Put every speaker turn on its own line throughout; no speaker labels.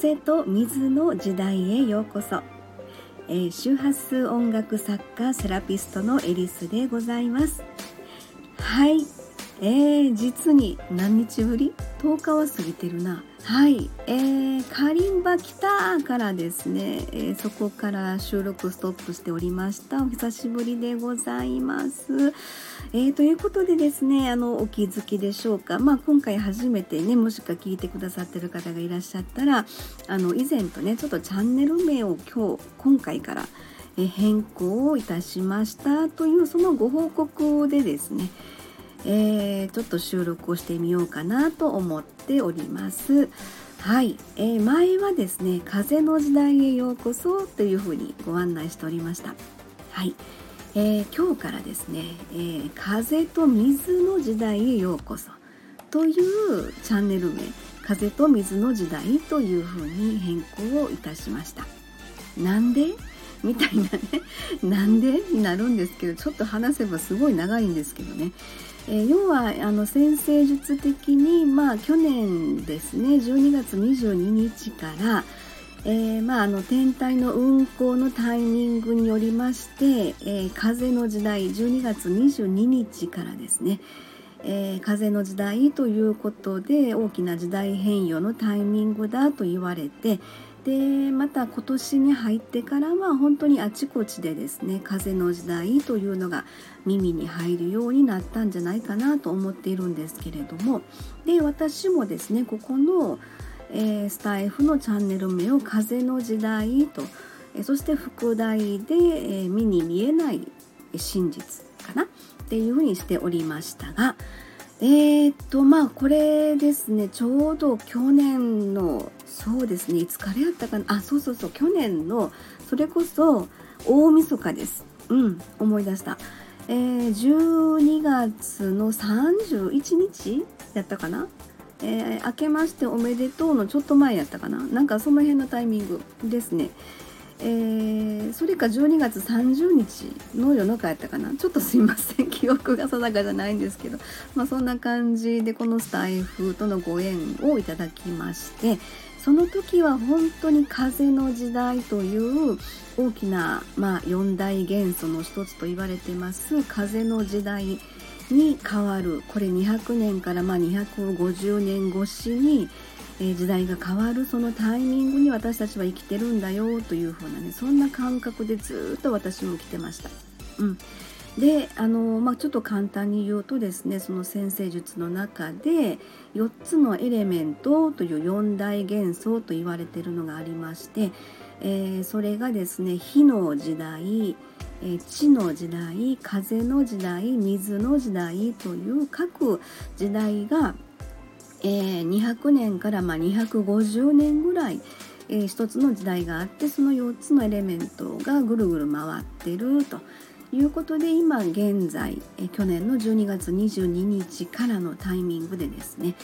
風と水の時代へようこそ、えー、周波数音楽作家セラピストのエリスでございます。はい、えー、実に何日ぶり？10日は過ぎてるな。はい、えー、カリンバ来たからですね、えー、そこから収録ストップしておりました。お久しぶりでございます、えー、ということでですねあのお気づきでしょうか。まあ今回初めてねもしか聞いてくださってる方がいらっしゃったらあの以前とねちょっとチャンネル名を今日今回から変更をいたしましたというそのご報告でですねえー、ちょっと収録をしてみようかなと思っております。はい、えー、前はですね「風の時代へようこそ」というふうにご案内しておりました。はい、えー、今日からですね、えー、風と水の時代へようこそ」というチャンネル名「風と水の時代」というふうに変更をいたしました。なんで？みたいなねなんで？になるんですけどちょっと話せばすごい長いんですけどねえ、要はあの先生術的に、まあ、去年ですね12月22日から、えー、まあ、あの天体の運行のタイミングによりまして、えー、風の時代12月22日からですね、えー、風の時代ということで大きな時代変容のタイミングだと言われてでまた今年に入ってからは本当にあちこちでですね風の時代というのが耳に入るようになったんじゃないかなと思っているんですけれどもで私もですねここの、えー、スタイフのチャンネル名を「風の時代」と、えそして副題で、えー、目に見えない真実かなっていうふうにしておりましたがえ、っとまあこれですねちょうど去年のそうですねいつからやったかな？あそうそうそう去年のそれこそ大晦日です。うん思い出した、えー、12月の31日やったかな？えー、明けましておめでとうのちょっと前やったかな？なんかその辺のタイミングですね。えー、それか12月30日の夜中やったかな。ちょっとすいません。記憶が定かじゃないんですけど、まあ、そんな感じでこのスタイフとのご縁をいただきまして。その時は本当に風の時代という大きな、まあ、四大元素の一つと言われてます。風の時代に変わる。これ200年からまあ250年越しにえ時代が変わるそのタイミングに私たちは生きてるんだよという風なねそんな感覚でずっと私も来てました。うんであの、まあ、ちょっと簡単に言うとですねその先生術の中で4つのエレメントという4大元素と言われてるのがありまして、えー、それがですね火の時代、え、地の時代風の時代水の時代という各時代がえー、200年からまあ250年ぐらい、えー、一つの時代があってその4つのエレメントがぐるぐる回ってるということで今現在、えー、去年の12月22日からのタイミングでですね、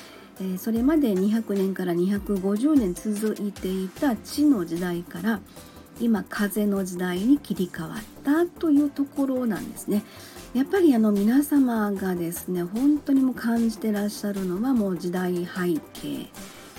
えー、それまで200年から250年続いていた地の時代から今風の時代に切り替わったというところなんですね。やっぱりあの皆様がですね本当にも感じてらっしゃるのはもう時代背景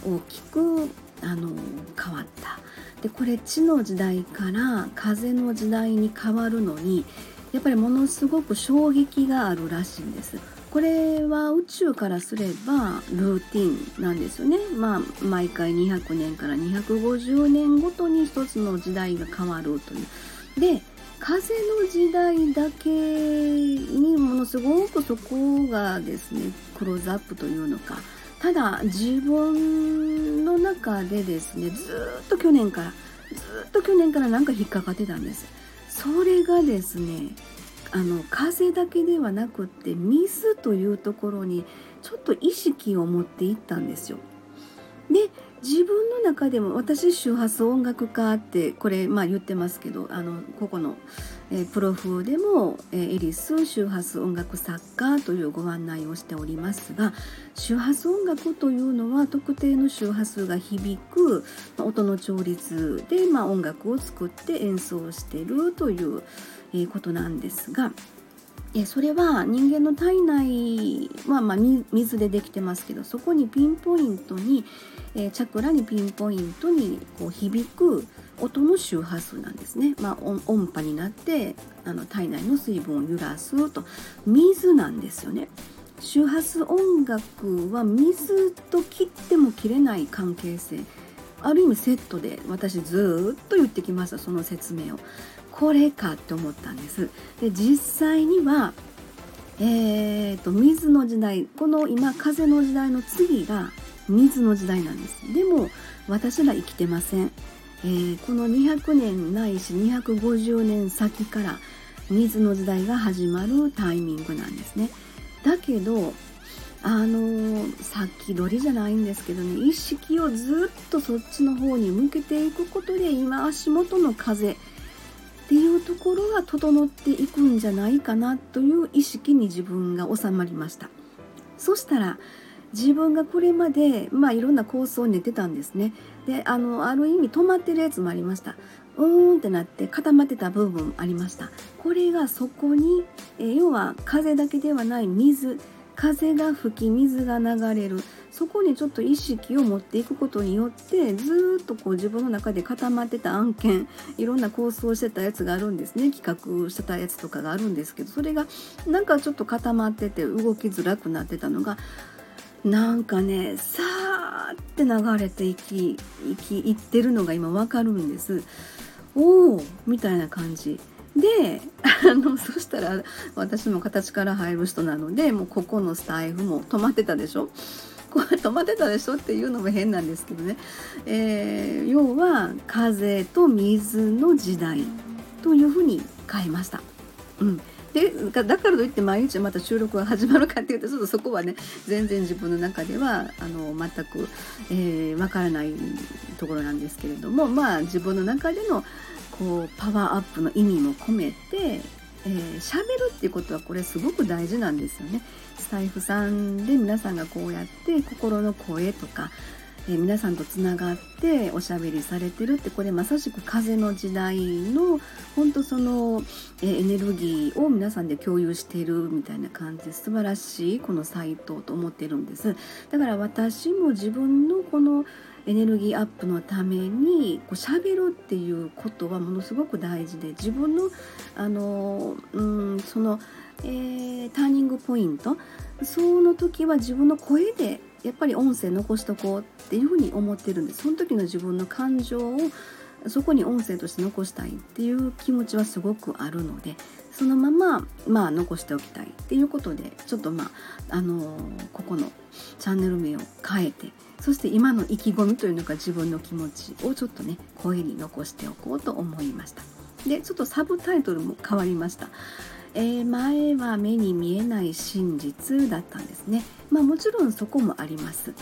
大きくあの変わった。でこれ地の時代から風の時代に変わるのにやっぱりものすごく衝撃があるらしいんです。これは宇宙からすればルーティンなんですよね。まあ毎回200年から250年ごとに一つの時代が変わるという。で風の時代だけにものすごくそこがですねクローズアップというのか。ただ自分の中でですねずっと去年からずっと去年からなんか引っかかってたんです。それがですねあの風だけではなくって水というところにちょっと意識を持っていったんですよ。で自分の中でも私周波数音楽家ってこれまあ言ってますけどあのここの、えー、プロ風でも、えー、エリス周波数音楽作家というご案内をしておりますが周波数音楽というのは特定の周波数が響く、まあ、音の調律で、まあ、音楽を作って演奏してるという、えー、ことなんですがえそれは人間の体内は、まあ、水でできてますけどそこにピンポイントに、えチャクラにピンポイントにこう響く音の周波数なんですね、まあ、音波になってあの体内の水分を揺らすと水なんですよね。周波数音楽は水と切っても切れない関係性。ある意味セットで私ずっと言ってきましたその説明を。これかって思ったんです。で実際にはえーと、水の時代この今風の時代の次が水の時代なんです。でも私ら生きてません、えー、この200年ないし250年先から水の時代が始まるタイミングなんですね。だけどあの先取りじゃないんですけどね意識をずっとそっちの方に向けていくことで今足元の風っていうところが整っていくんじゃないかなという意識に自分が収まりました。そしたら自分がこれまで、まあ、いろんな構想を練ってたんですね。であのある意味止まってるやつもありました。うーんってなって固まってた部分ありました。これがそこに、え要は風だけではない水風が吹き水が流れる。そこにちょっと意識を持っていくことによってずっとこう自分の中で固まってた案件いろんな構想してたやつがあるんですね企画してたやつとかがあるんですけどそれがなんかちょっと固まってて動きづらくなってたのがなんかねさーって流れていきいきいってるのが今わかるんです。おおみたいな感じ。であのそしたら私も形から入る人なのでもうここのスタイフも止まってたでしょ？これ止まってたでしょっていうのも変なんですけどね、えー、要は風と水の時代というふうに変えました。うんでだからといって毎日また収録が始まるかっていうとちょっとそこはね全然自分の中ではあの全く、えー、分からないところなんですけれどもまあ自分の中でのこうパワーアップの意味も込めてえー、しゃべるっていうことはこれすごく大事なんですよね。スタイフさんで皆さんがこうやって心の声とか、えー、皆さんとつながっておしゃべりされてるってこれまさしく風の時代の本当その、えー、エネルギーを皆さんで共有しているみたいな感じで素晴らしいこのサイトと思ってるんです。だから私も自分のこのエネルギーアップのためにこう喋るっていうことはものすごく大事で自分のあのうんその、えー、ターニングポイントその時は自分の声でやっぱり音声残しとこうっていうふうに思ってるんです。その時の自分の感情をそこに音声として残したいっていう気持ちはすごくあるのでそのまま、まあ、残しておきたいっていうことでちょっとまあ、あのー、ここのチャンネル名を変えてそして今の意気込みというのか自分の気持ちをちょっとね声に残しておこうと思いました。でちょっとサブタイトルも変わりました。えー、前は目に見えない真実だったんですね。まあもちろんそこもあります、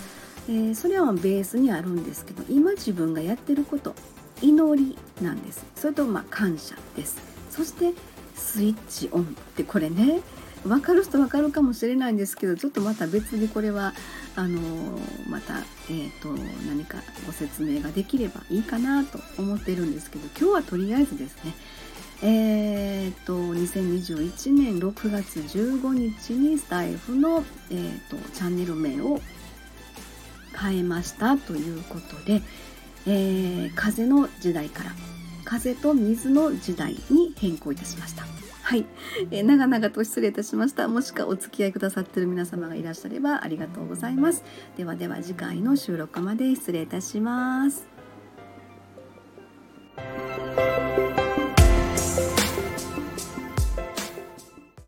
えー、それはベースにあるんですけど今自分がやってること祈りなんです。それとまあ感謝です。そしてスイッチオンってこれね分かる人分かるかもしれないんですけどちょっとまた別にこれはあのまた、えーと、何かご説明ができればいいかなと思ってるんですけど今日はとりあえずですねえーと、2021年6月15日にスタイフの、えーと、チャンネル名を変えましたということで、えー、風の時代から風と水の時代に変更いたしました。はい、えー、長々と失礼いたしました。もしくはお付き合いくださっている皆様がいらっしゃればありがとうございます。ではでは次回の収録まで失礼いたします。